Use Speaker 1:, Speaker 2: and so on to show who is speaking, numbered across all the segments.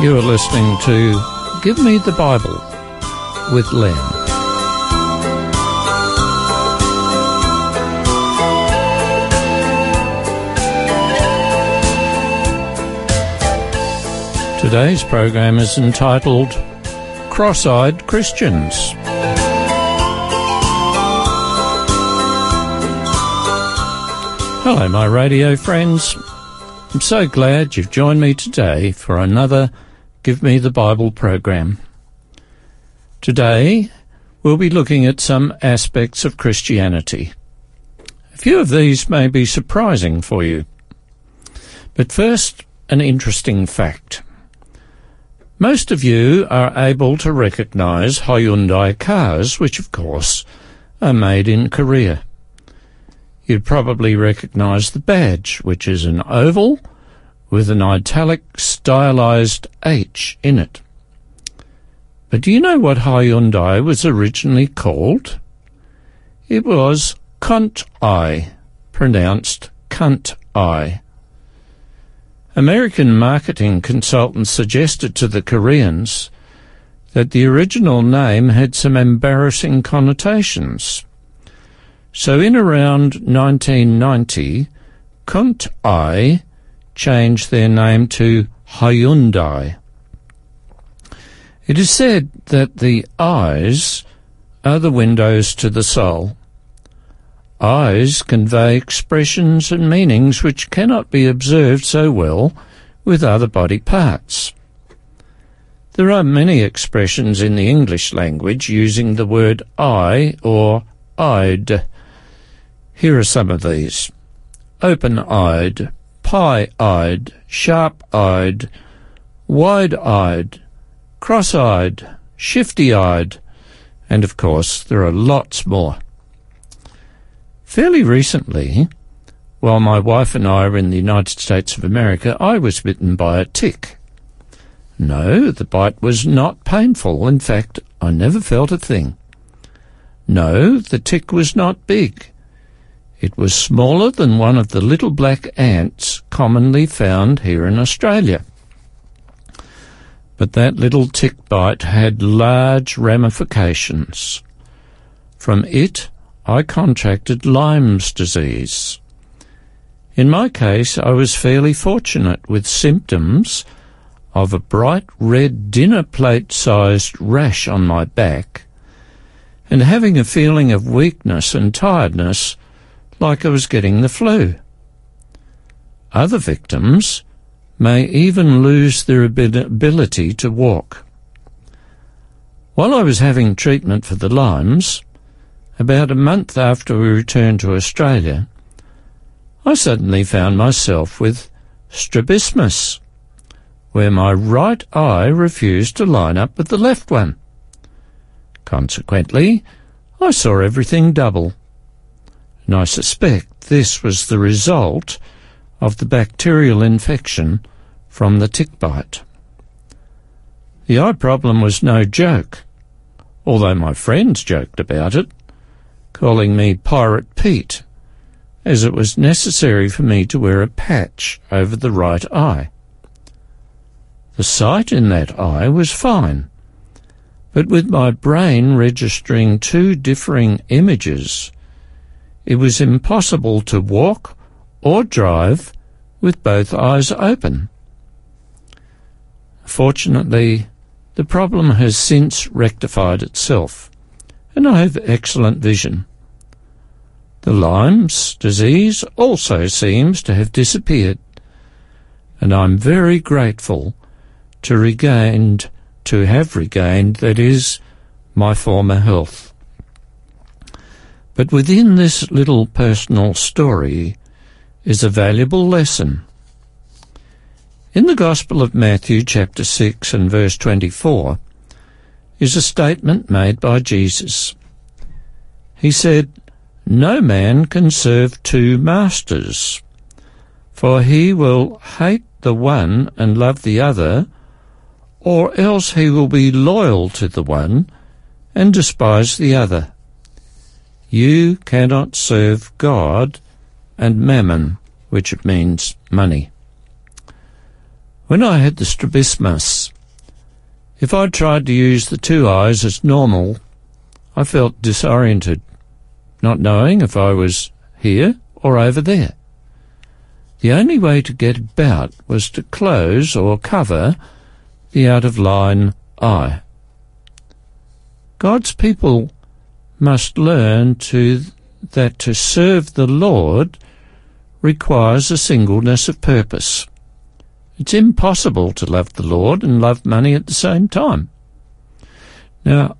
Speaker 1: You are listening to Give Me the Bible with Len. Today's program is entitled Cross-Eyed Christians. Hello, my radio friends. I'm so glad you've joined me today for another Give Me the Bible program. Today, we'll be looking at some aspects of Christianity. A few of these may be surprising for you. But first, an interesting fact. Most of you are able to recognize Hyundai cars, which of course are made in Korea. You'd probably recognize the badge, which is an oval with an italic stylized H in it. But do you know what Hyundai was originally called? It was Cunt Eye, pronounced Cunt Eye. American marketing consultants suggested to the Koreans that the original name had some embarrassing connotations. So in around 1990, Kunt Eye changed their name to Hyundai. It is said that the eyes are the windows to the soul. Eyes convey expressions and meanings which cannot be observed so well with other body parts. There are many expressions in the English language using the word eye or eyed. Here are some of these. Open-eyed, pie-eyed, sharp-eyed, wide-eyed, cross-eyed, shifty-eyed, and of course there are lots more. Fairly recently, while my wife and I were in the United States of America, I was bitten by a tick. No, the bite was not painful. In fact, I never felt a thing. No, the tick was not big. It was smaller than one of the little black ants commonly found here in Australia. But that little tick bite had large ramifications. From it, I contracted Lyme's disease. In my case, I was fairly fortunate with symptoms of a bright red dinner plate sized rash on my back and having a feeling of weakness and tiredness like I was getting the flu. Other victims may even lose their ability to walk. While I was having treatment for the Lymes, about a month after we returned to Australia, I suddenly found myself with strabismus, where my right eye refused to line up with the left one. Consequently, I saw everything double and I suspect this was the result of the bacterial infection from the tick bite. The eye problem was no joke, although my friends joked about it, calling me Pirate Pete, as it was necessary for me to wear a patch over the right eye. The sight in that eye was fine, but with my brain registering two differing images it was impossible to walk or drive with both eyes open. Fortunately, the problem has since rectified itself, and I have excellent vision. The Lyme's disease also seems to have disappeared, and I'm very grateful to regained to have regained, that is, my former health. But within this little personal story is a valuable lesson. In the Gospel of Matthew, chapter 6 and verse 24, is a statement made by Jesus. He said, No man can serve two masters, for he will hate the one and love the other, or else he will be loyal to the one and despise the other. You cannot serve God and mammon, which means money. When I had the strabismus, If I tried to use the two eyes as normal, I felt disoriented, not knowing if I was here or over there. The only way to get about was to close or cover the out of line eye. God's people must learn to that to serve the Lord requires a singleness of purpose. It's impossible to love the Lord and love money at the same time. Now,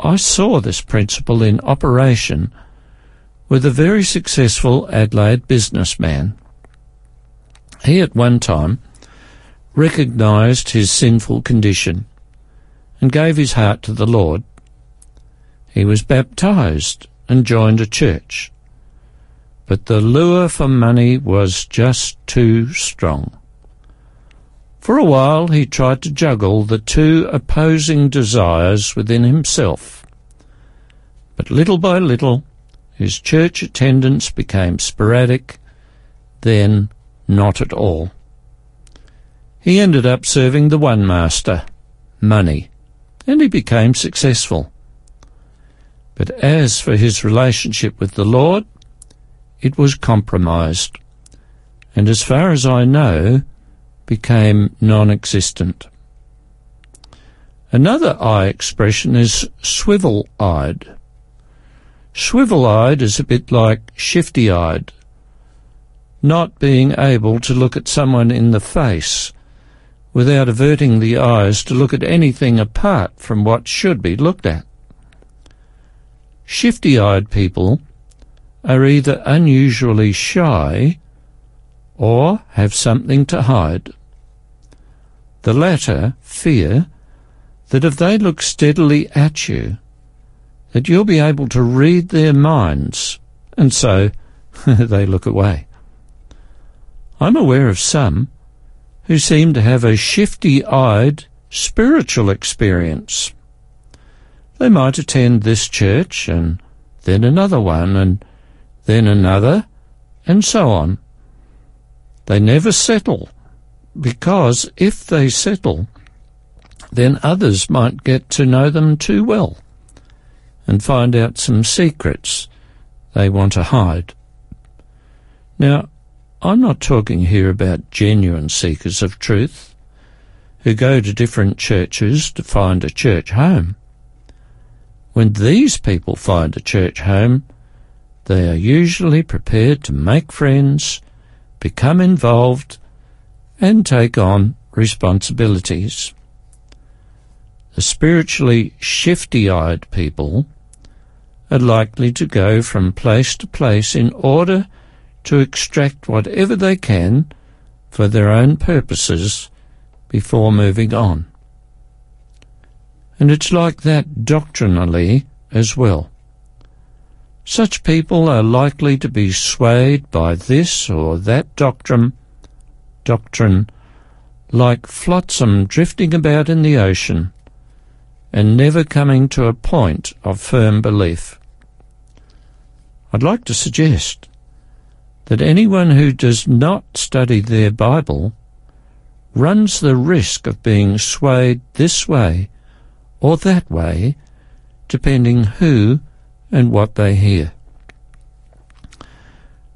Speaker 1: I saw this principle in operation with a very successful Adelaide businessman. He at one time recognized his sinful condition and gave his heart to the Lord. He was baptized and joined a church. But the lure for money was just too strong. For a while he tried to juggle the two opposing desires within himself. But little by little his church attendance became sporadic, then not at all. He ended up serving the one master, money, and he became successful. But as for his relationship with the Lord, it was compromised, and as far as I know, became non-existent. Another eye expression is swivel-eyed. Swivel-eyed is a bit like shifty-eyed, not being able to look at someone in the face without averting the eyes to look at anything apart from what should be looked at. Shifty-eyed people are either unusually shy or have something to hide. The latter fear that if they look steadily at you, that you'll be able to read their minds, and so they look away. I'm aware of some who seem to have a shifty-eyed spiritual experience. They might attend this church and then another one and then another and so on. They never settle because if they settle, then others might get to know them too well and find out some secrets they want to hide. Now, I'm not talking here about genuine seekers of truth who go to different churches to find a church home. When these people find a church home, they are usually prepared to make friends, become involved, and take on responsibilities. The spiritually shifty-eyed people are likely to go from place to place in order to extract whatever they can for their own purposes before moving on. And it's like that doctrinally as well. Such people are likely to be swayed by this or that doctrine, doctrine like flotsam drifting about in the ocean and never coming to a point of firm belief. I'd like to suggest that anyone who does not study their Bible runs the risk of being swayed this way or that way, depending who and what they hear.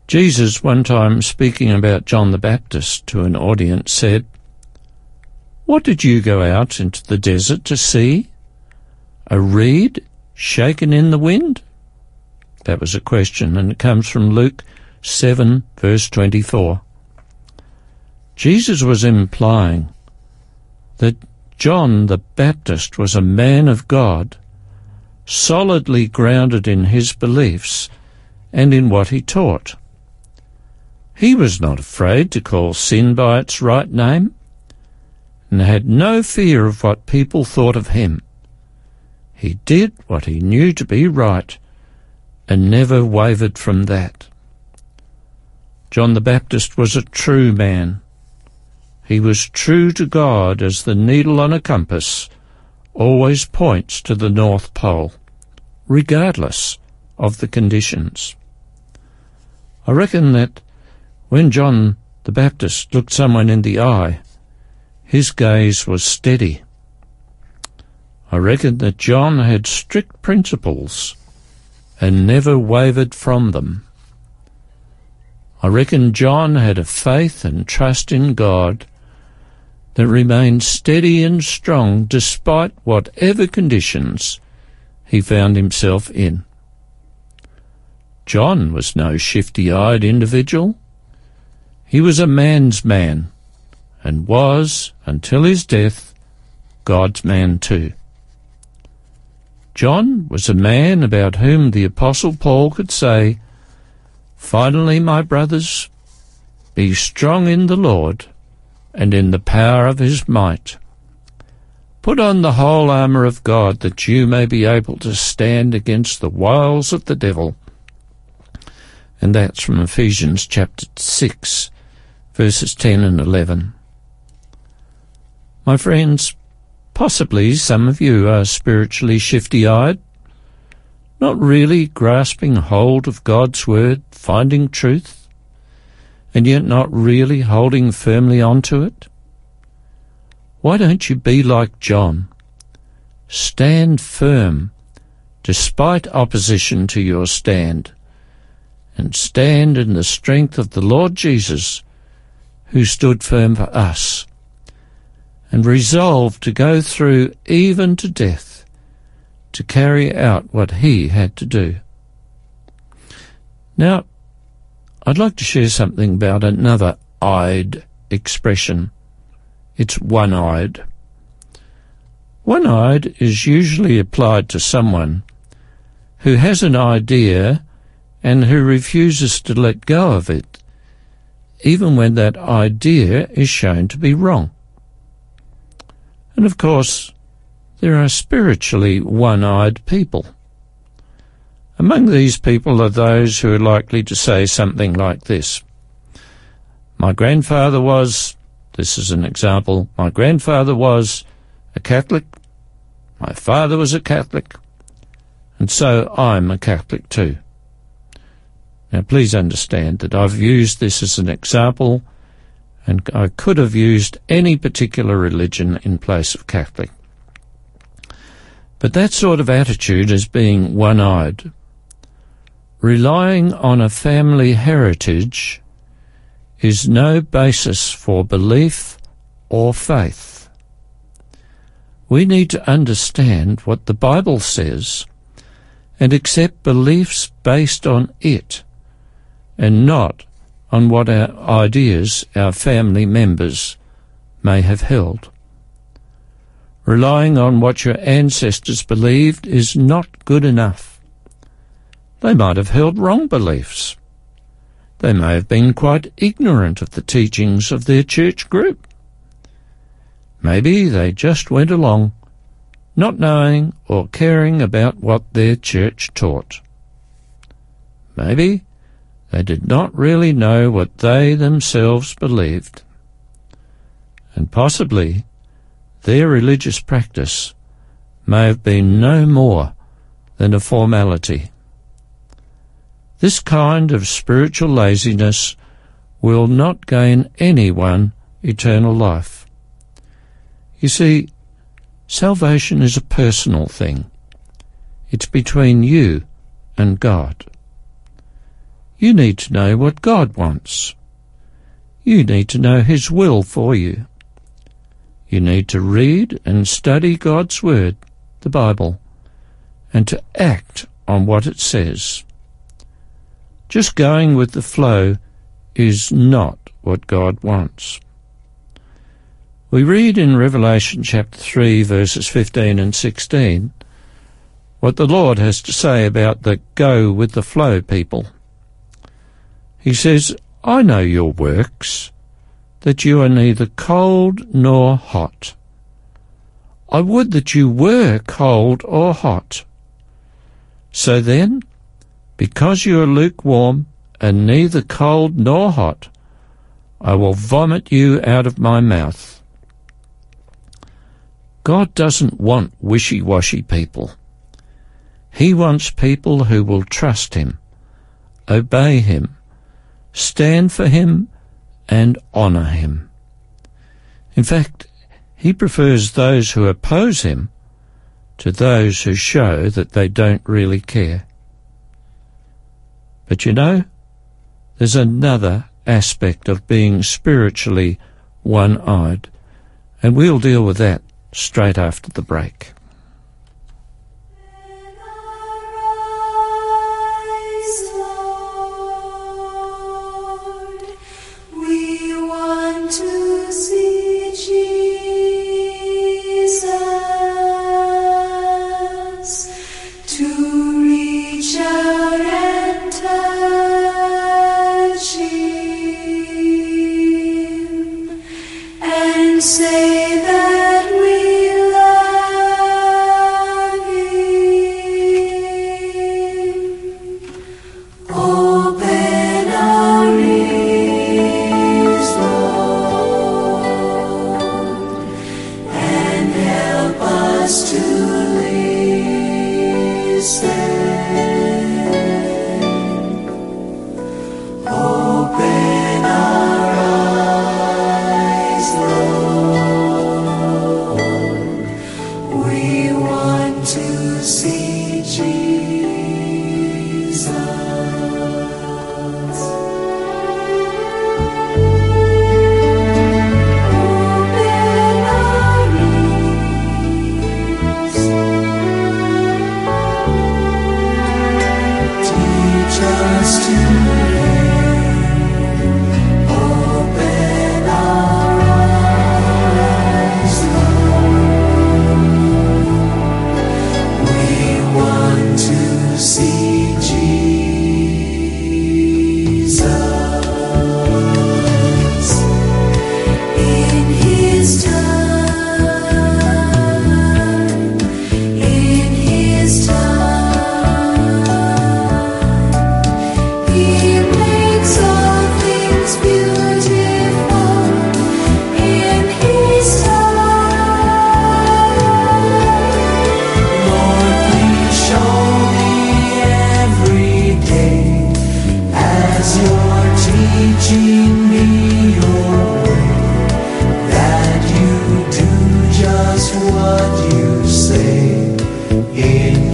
Speaker 1: Jesus, one time speaking about John the Baptist to an audience, said, What did you go out into the desert to see? A reed shaken in the wind? That was a question, and it comes from Luke 7, verse 24. Jesus was implying that John the Baptist was a man of God, solidly grounded in his beliefs and in what he taught. He was not afraid to call sin by its right name and had no fear of what people thought of him. He did what he knew to be right and never wavered from that. John the Baptist was a true man he was true to God as the needle on a compass always points to the North Pole, regardless of the conditions. I reckon that when John the Baptist looked someone in the eye, his gaze was steady. I reckon that John had strict principles and never wavered from them. I reckon John had a faith and trust in God that remained steady and strong despite whatever conditions he found himself in. John was no shifty-eyed individual. He was a man's man, and was, until his death, God's man too. John was a man about whom the Apostle Paul could say, Finally, my brothers, be strong in the Lord and in the power of his might. Put on the whole armour of God that you may be able to stand against the wiles of the devil. And that's from Ephesians chapter 6, verses 10 and 11. My friends, possibly some of you are spiritually shifty-eyed, not really grasping hold of God's word, finding truth, and yet not really holding firmly on to it? Why don't you be like John? Stand firm despite opposition to your stand, and stand in the strength of the Lord Jesus, who stood firm for us, and resolve to go through even to death to carry out what he had to do. Now, I'd like to share something about another eyed expression. It's one-eyed. One-eyed is usually applied to someone who has an idea and who refuses to let go of it, even when that idea is shown to be wrong. And of course, there are spiritually one-eyed people. Among these people are those who are likely to say something like this. My grandfather was, this is an example, my grandfather was a Catholic, my father was a Catholic, and so I'm a Catholic too. Now please understand that I've used this as an example and I could have used any particular religion in place of Catholic. But that sort of attitude is being one-eyed, relying on a family heritage, is no basis for belief or faith. We need to understand what the Bible says and accept beliefs based on it and not on what our ideas our family members may have held. Relying on what your ancestors believed is not good enough. They might have held wrong beliefs. They may have been quite ignorant of the teachings of their church group. Maybe they just went along, not knowing or caring about what their church taught. Maybe they did not really know what they themselves believed. And possibly their religious practice may have been no more than a formality. This kind of spiritual laziness will not gain anyone eternal life. You see, salvation is a personal thing. It's between you and God. You need to know what God wants. You need to know His will for you. You need to read and study God's Word, the Bible, and to act on what it says. Just going with the flow is not what God wants. We read in Revelation chapter 3 verses 15 and 16 what the Lord has to say about the go with the flow people. He says, I know your works, that you are neither cold nor hot. I would that you were cold or hot. So then, because you are lukewarm and neither cold nor hot, I will vomit you out of my mouth. God doesn't want wishy-washy people. He wants people who will trust Him, obey Him, stand for Him, and honour him. In fact, he prefers those who oppose him
Speaker 2: to those who show that they don't really care. But you know, there's another aspect of being spiritually one-eyed, and we'll deal with that straight after the break. say that.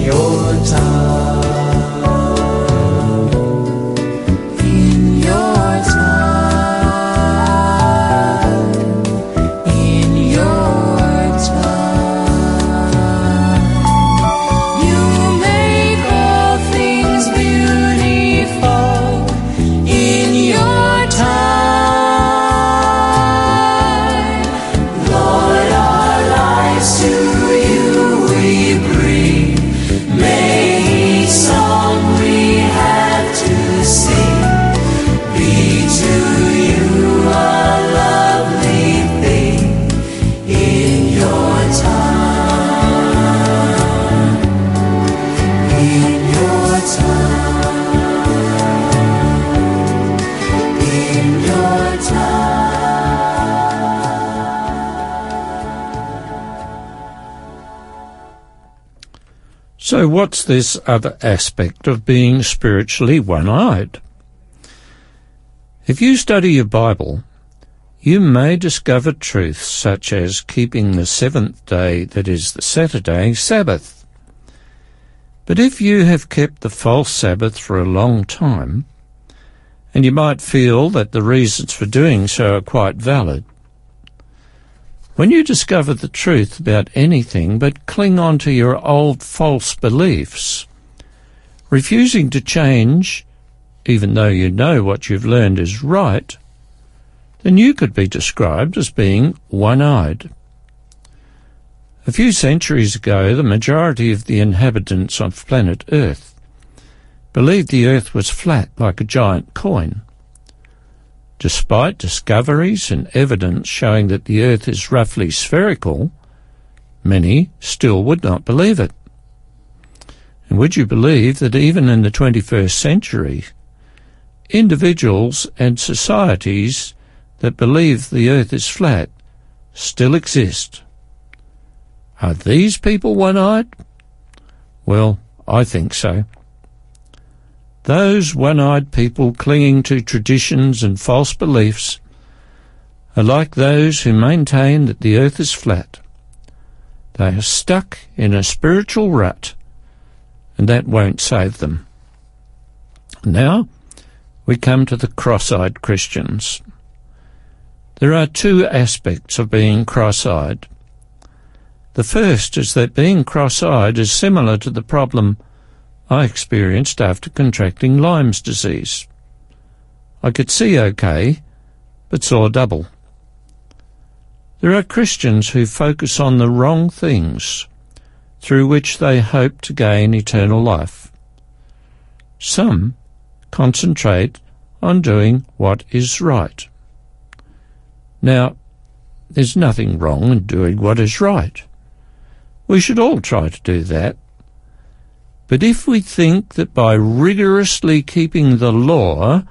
Speaker 2: your time. So what's this other aspect of being spiritually one-eyed? If you study your Bible, you may discover truths such as keeping the seventh day, that is the Saturday, Sabbath. But if you have kept the false Sabbath for a long time, and you might feel that the reasons for doing so are quite valid, when you discover the truth about anything but cling on to your old false beliefs, refusing to change, even though you know what you've learned is right, then you could be described as being one-eyed. A few centuries ago, the majority of the inhabitants of planet Earth believed the Earth was flat like a giant coin. Despite discoveries and evidence showing that the Earth is roughly spherical, many still would not believe it. And would you believe that even in the 21st century, individuals and societies that believe the Earth is flat still exist? Are these people one-eyed? Well, I think so. Those one-eyed people clinging to traditions and false beliefs are like those who maintain that the earth is flat.
Speaker 1: They are stuck in a spiritual rut, and that won't save them. Now, we come to the cross-eyed Christians. There are two aspects of being cross-eyed. The first is that being cross-eyed is similar to the problem I experienced after contracting Lyme's disease. I could see okay, but saw double. There are Christians who focus on the wrong things through which they hope to gain eternal life. Some concentrate on doing what is right. Now, there's nothing wrong in doing what is right. We should all try to do that. But if we think that by rigorously keeping the law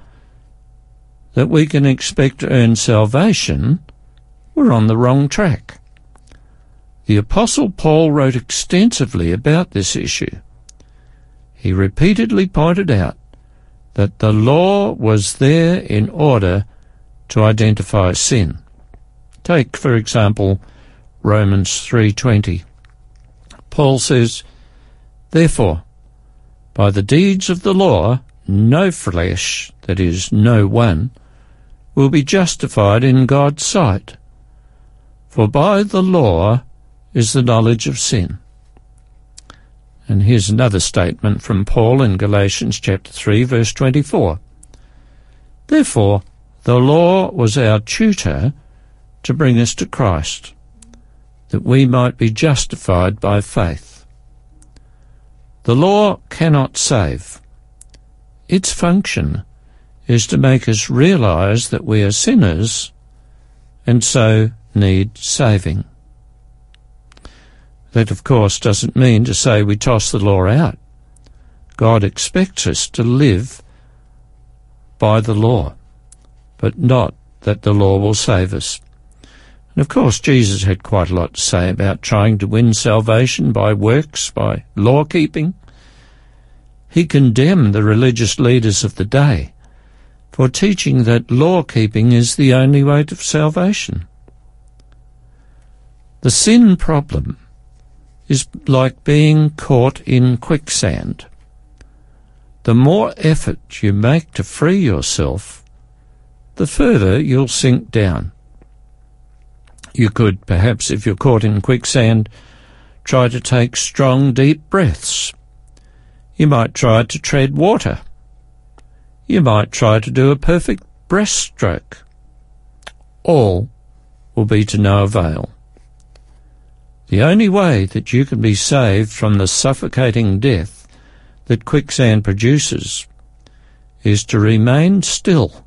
Speaker 1: that we can expect to earn salvation, we're on the wrong track. The Apostle Paul wrote extensively about this issue. He repeatedly pointed out that the law was there in order to identify sin. Take, for example, Romans 3.20. Paul says, Therefore, by the deeds of the law, no flesh, that is, no one, will be justified in God's sight. For by the law is the knowledge of sin. And here's another statement from Paul in Galatians chapter 3 verse 24. Therefore, the law was our tutor to bring us to Christ, that we might be justified by faith. The law cannot save. Its function is to make us realize that we are sinners and so need saving. That, of course, doesn't mean to say we toss the law out. God expects us to live by the law, but not that the law will save us. And of course, Jesus had quite a lot to say about trying to win salvation by works, by law keeping. He condemned the religious leaders of the day for teaching that law keeping is the only way to salvation. The sin problem is like being caught in quicksand. The more effort you make to free yourself, the further you'll sink down. You could, perhaps, if you're caught in quicksand, try to take strong, deep breaths. You might try to tread water. You might try to do a perfect breaststroke. All will be to no avail. The only way that you can be saved from the suffocating death that quicksand produces is to remain still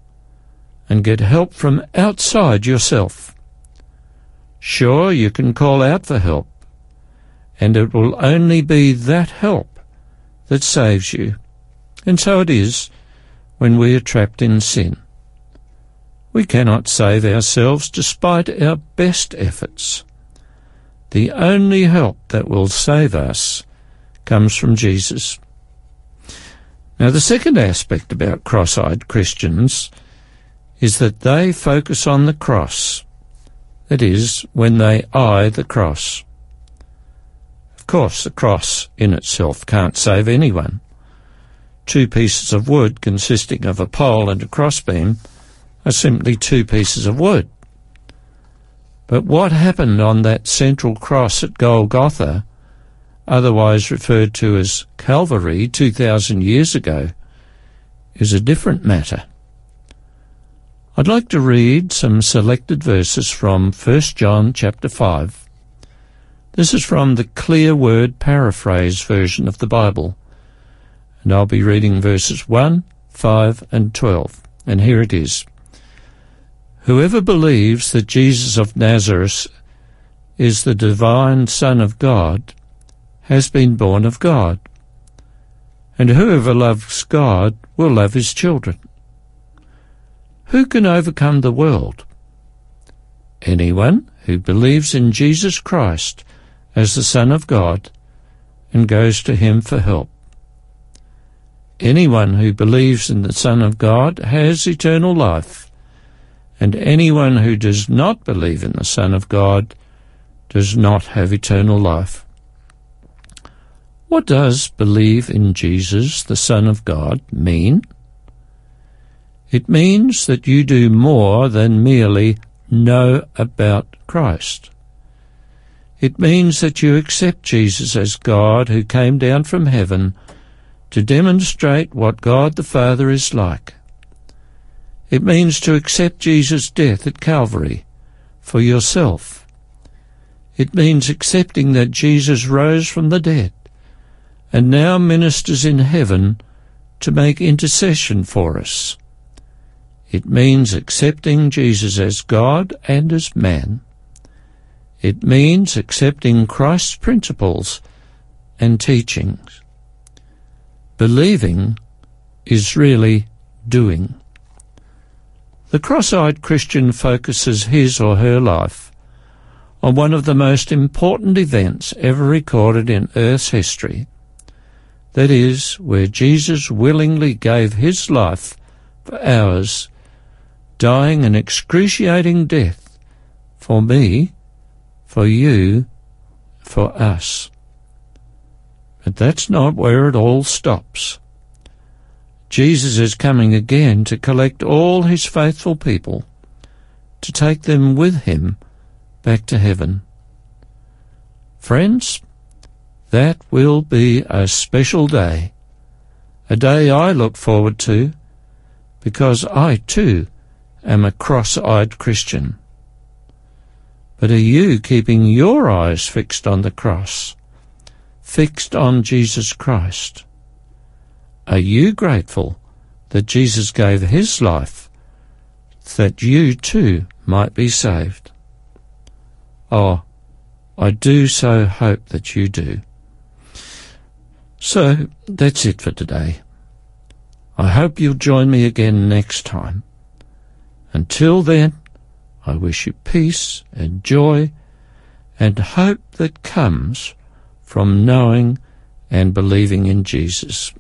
Speaker 1: and get help from outside yourself. Sure, you can call out for help, and it will only be that help that saves you. And so it is when we are trapped in sin. We cannot save ourselves despite our best efforts. The only help that will save us comes from Jesus. Now, the second aspect about cross-eyed Christians is that they focus on the cross. That is, when they eye the cross. Of course, the cross in itself can't save anyone. Two pieces of wood consisting of a pole and a crossbeam are simply two pieces of wood. But what happened on that central cross at Golgotha, otherwise referred to as Calvary 2,000 years ago, is a different matter. I'd like to read some selected verses from 1 John chapter 5. This is from the Clear Word Paraphrase version of the Bible, and I'll be reading verses 1, 5 and 12. And here it is. Whoever believes that Jesus of Nazareth is the divine Son of God has been born of God. And whoever loves God will love his children. Who can overcome the world? Anyone who believes in Jesus Christ as the Son of God and goes to him for help. Anyone who believes in the Son of God has eternal life and anyone who does not believe in the Son of God does not have eternal life. What does believe in Jesus, the Son of God, mean? It means that you do more than merely know about Christ. It means that you accept Jesus as God who came down from heaven to demonstrate what God the Father is like. It means to accept Jesus' death at Calvary for yourself. It means accepting that Jesus rose from the dead and now ministers in heaven to make intercession for us. It means accepting Jesus as God and as man. It means accepting Christ's principles and teachings. Believing is really doing. The cross-eyed Christian focuses his or her life on one of the most important events ever recorded in Earth's history. That is, where Jesus willingly gave his life for ours, dying an excruciating death for me, for you, for us. But that's not where it all stops. Jesus is coming again to collect all his faithful people, to take them with him back to heaven. Friends, that will be a special day, a day I look forward to, because I too am a cross-eyed Christian. But are you keeping your eyes fixed on the cross? fixed on Jesus Christ? Are you grateful that Jesus gave his life that you too might be saved? Oh, I do so hope that you do. So that's it for today. I hope you'll join me again next time. Until then, I wish you peace and joy and hope that comes from knowing and believing in
Speaker 2: Jesus.